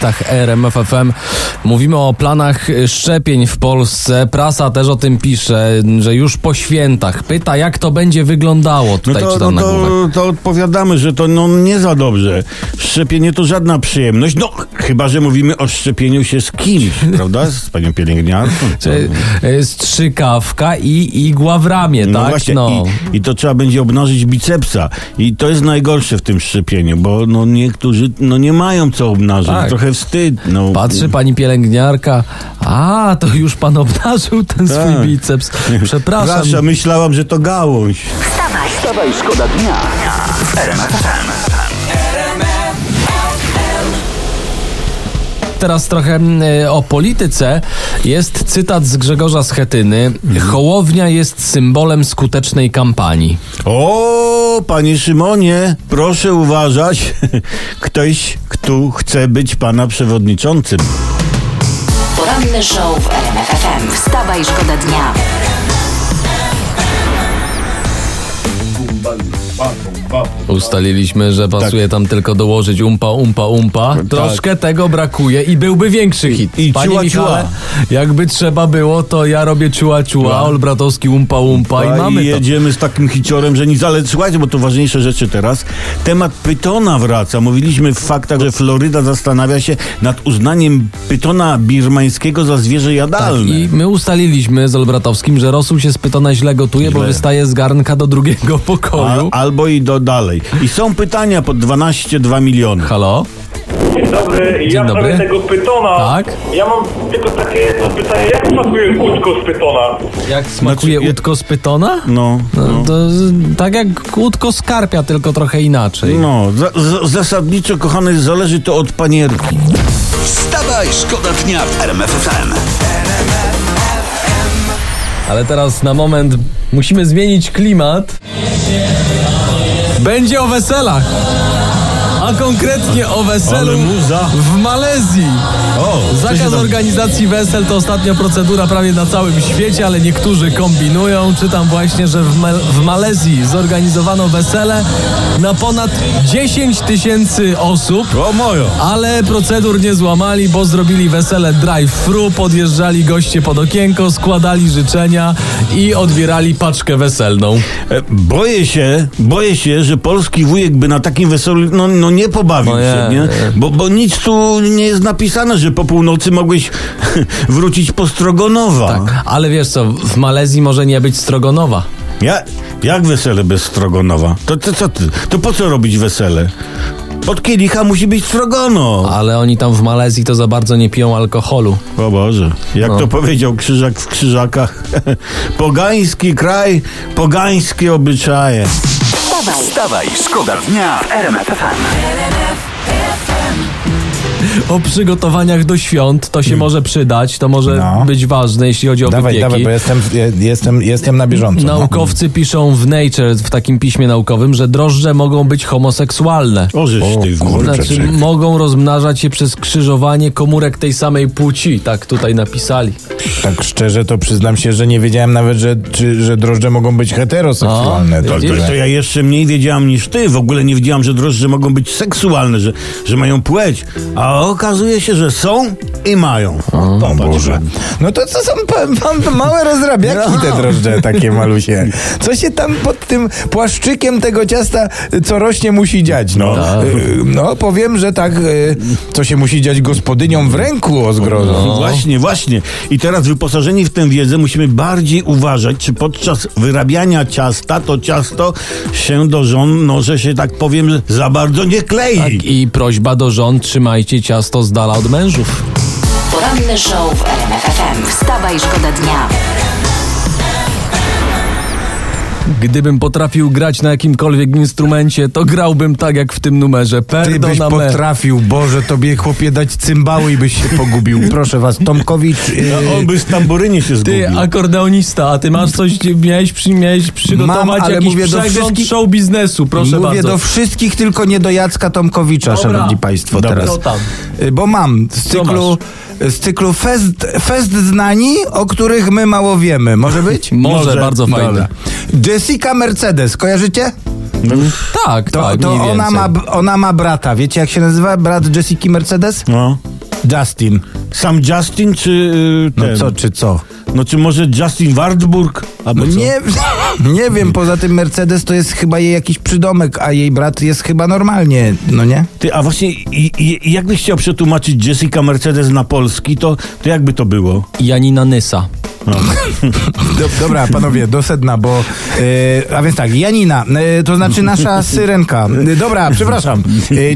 faktach RMF FM mówimy o planach szczepień w Polsce. Prasa też o tym pisze, że już po świętach. Pyta, jak to będzie wyglądało. No Tutaj to, czytam no to, to odpowiadamy, że to no, nie za dobrze. Szczepienie to żadna przyjemność. No, chyba, że mówimy o szczepieniu się z kimś, prawda? Z panią pielęgniarką. Czy, e, Strzykawka i igła w ramię, No tak? właśnie, no. I, i to trzeba będzie obnażyć bicepsa. I to jest najgorsze w tym szczepieniu, bo no, niektórzy no, nie mają co obnażyć. Tak. Trochę wstyd. No. Patrzy pani pielęgniarka, a to już pan obnażył ten Tak. swój biceps. Przepraszam. Przepraszam, myślałam, że to gałąź. Wstawaj, Wstawaj, szkoda dnia w Teraz trochę mm, e, o polityce. Jest cytat z Grzegorza Schetyny. Hołownia jest symbolem skutecznej kampanii. O, panie Szymonie, proszę uważać. Ktoś, kto chce być pana przewodniczącym. poranny show w RMF FM. Wstawaj, szkoda dnia. Ustaliliśmy, że pasuje Tak. tam tylko dołożyć umpa, umpa, umpa. Troszkę tego brakuje i byłby większy hit. i Panie ciua, Michale, jakby trzeba było, to ja robię ciua, ciua, Olbratowski umpa, umpa i mamy to. jedziemy z takim hiciorem, że nic, ale słuchajcie, bo to ważniejsze rzeczy teraz. Temat pytona wraca. Mówiliśmy w faktach, że Floryda zastanawia się nad uznaniem pytona birmańskiego za zwierzę Tak, jadalne. I my ustaliliśmy z Olbratowskim, że rosół się z pytona źle gotuje, bo Źle. wystaje z garnka do drugiego pokoju. A, albo i do dalej. I są pytania pod 12,2 miliony. Halo? Dzień dobry, ja Dzień w dobry. tego pytona. Tak? Ja mam tylko takie jedno pytanie, jak smakuje kłódko z pytona? Jak smakuje Znaczy, łódko z pytona? No, No, no. to z- tak jak łódko z karpia, tylko trochę inaczej. No, za, zasadniczo, kochany, zależy to od panierki. Wstawaj, szkoda dnia w RMF FM. Ale teraz na moment musimy zmienić klimat. Będzie o weselach. A konkretnie o weselu w Malezji. O, Zakaz organizacji wesel to ostatnia procedura prawie na całym świecie, ale niektórzy kombinują. Czytam właśnie, że w, w Malezji zorganizowano wesele na ponad 10 tysięcy osób. O mojo. Ale procedur nie złamali, bo zrobili wesele drive-thru, podjeżdżali goście pod okienko, składali życzenia i odbierali paczkę weselną. E, Boję się, boję się, że polski wujek by na takim weselu no, no nie pobawił No się, nie? Bo, bo nic tu nie jest napisane, że po północy mogłeś wrócić po Strogonowa. Tak, ale wiesz co, w Malezji może nie być strogonowa. Ja, jak wesele bez Strogonowa? To, to ty? To po co robić wesele? Pod kielicha musi być Strogonow. Ale oni tam w Malezji to za bardzo nie piją alkoholu. O Boże, jak No. to powiedział Krzyżak w Krzyżakach. pogański kraj, pogańskie obyczaje. Wstawaj, Wstawaj, szkoda dnia w RMF FM. O przygotowaniach do świąt to się może przydać, to może No. być ważne, jeśli chodzi o Dawaj, wypieki. dawaj, bo jestem, jestem, jestem na bieżąco. no. Naukowcy piszą w Nature, w takim piśmie naukowym, że drożdże mogą być homoseksualne. O, ty w kurczę. górę. Znaczy, mogą rozmnażać się przez krzyżowanie komórek tej samej płci. Tak tutaj napisali. Tak szczerze to przyznam się, że nie wiedziałem nawet, że, czy, że drożdże mogą być heteroseksualne. O, To, także- to, to ja jeszcze mniej wiedziałam niż ty. W ogóle nie wiedziałam, że drożdże mogą być seksualne, że, że mają płeć. A okazuje się, że są i mają. O Popatrz. Boże. No to co są pa, pa, małe rozrabiaki te drożdże takie malusie. Co się tam pod tym płaszczykiem tego ciasta, co rośnie, musi dziać? No, Tak. Y, no powiem, że tak, y, co się musi dziać gospodyniom w ręku o zgrozo. No Właśnie, właśnie. I teraz wyposażeni w tę wiedzę musimy bardziej uważać, czy podczas wyrabiania ciasta to ciasto się do żon, no że się tak powiem, za bardzo nie klei. Tak, I prośba do żon, trzymajcie ciasto z dala od mężów. poranny show w RMF FM. Wstawaj, szkoda dnia. Gdybym potrafił grać na jakimkolwiek instrumencie, to grałbym tak jak w tym numerze. Ty byś Perdona me. potrafił, Boże, tobie chłopie dać cymbały i byś się pogubił. Proszę was, Tomkowicz... y, No, on by z tamburynie się zgubił. Ty, akordeonista, a ty masz coś, miałeś, przy, miałeś przygotować Mam, ale jakiś mówię do przegląd wszystkich- show biznesu, proszę Mówię bardzo. do wszystkich, tylko nie do Jacka Tomkowicza, Dobra. szanowni państwo, Dobra. teraz. Co tam? Y, Bo mam z cyklu z cyklu Fest, Fest Znani, o których my mało wiemy. Może być? Może, Może. bardzo fajne. Dobra. Jessica Mercedes, kojarzycie? Tak, To, tak, to mniej ona, więcej. ma, ona ma brata. Wiecie jak się nazywa brat Jessica Mercedes? No. Justin. Sam Justin, czy y, No ten? co, czy co? No czy może Justin Wartburg? Albo No co? nie, nie wiem, poza tym Mercedes to jest chyba jej jakiś przydomek, a jej brat jest chyba normalnie, no nie? Ty, a właśnie, i, i, jakbyś chciał przetłumaczyć Jessica Mercedes na polski, to, to jakby to było? Janina Nysa. Do, dobra, panowie, do sedna, bo... e, a więc tak, Janina, e, to znaczy nasza syrenka. E, dobra, przepraszam.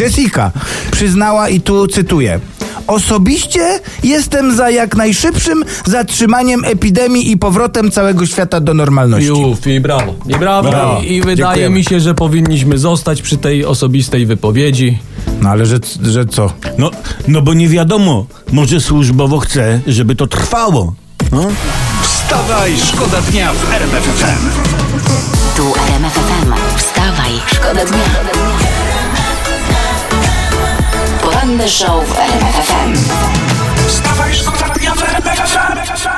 Jessica przyznała i tu cytuję. Osobiście jestem za jak najszybszym zatrzymaniem epidemii i powrotem całego świata do normalności. Juf, i brawo. I brawo. Brawo. I, i wydaje Dziękujemy. mi się, że powinniśmy zostać przy tej osobistej wypowiedzi. No ale że, że co? No, no bo nie wiadomo, może służbowo chce, żeby to trwało. No? Wstawaj, szkoda dnia w RMF FM. Tu RMF FM. Wstawaj, szkoda dnia. show w RMFFM. Wstawaj, szkoda w RMFFM.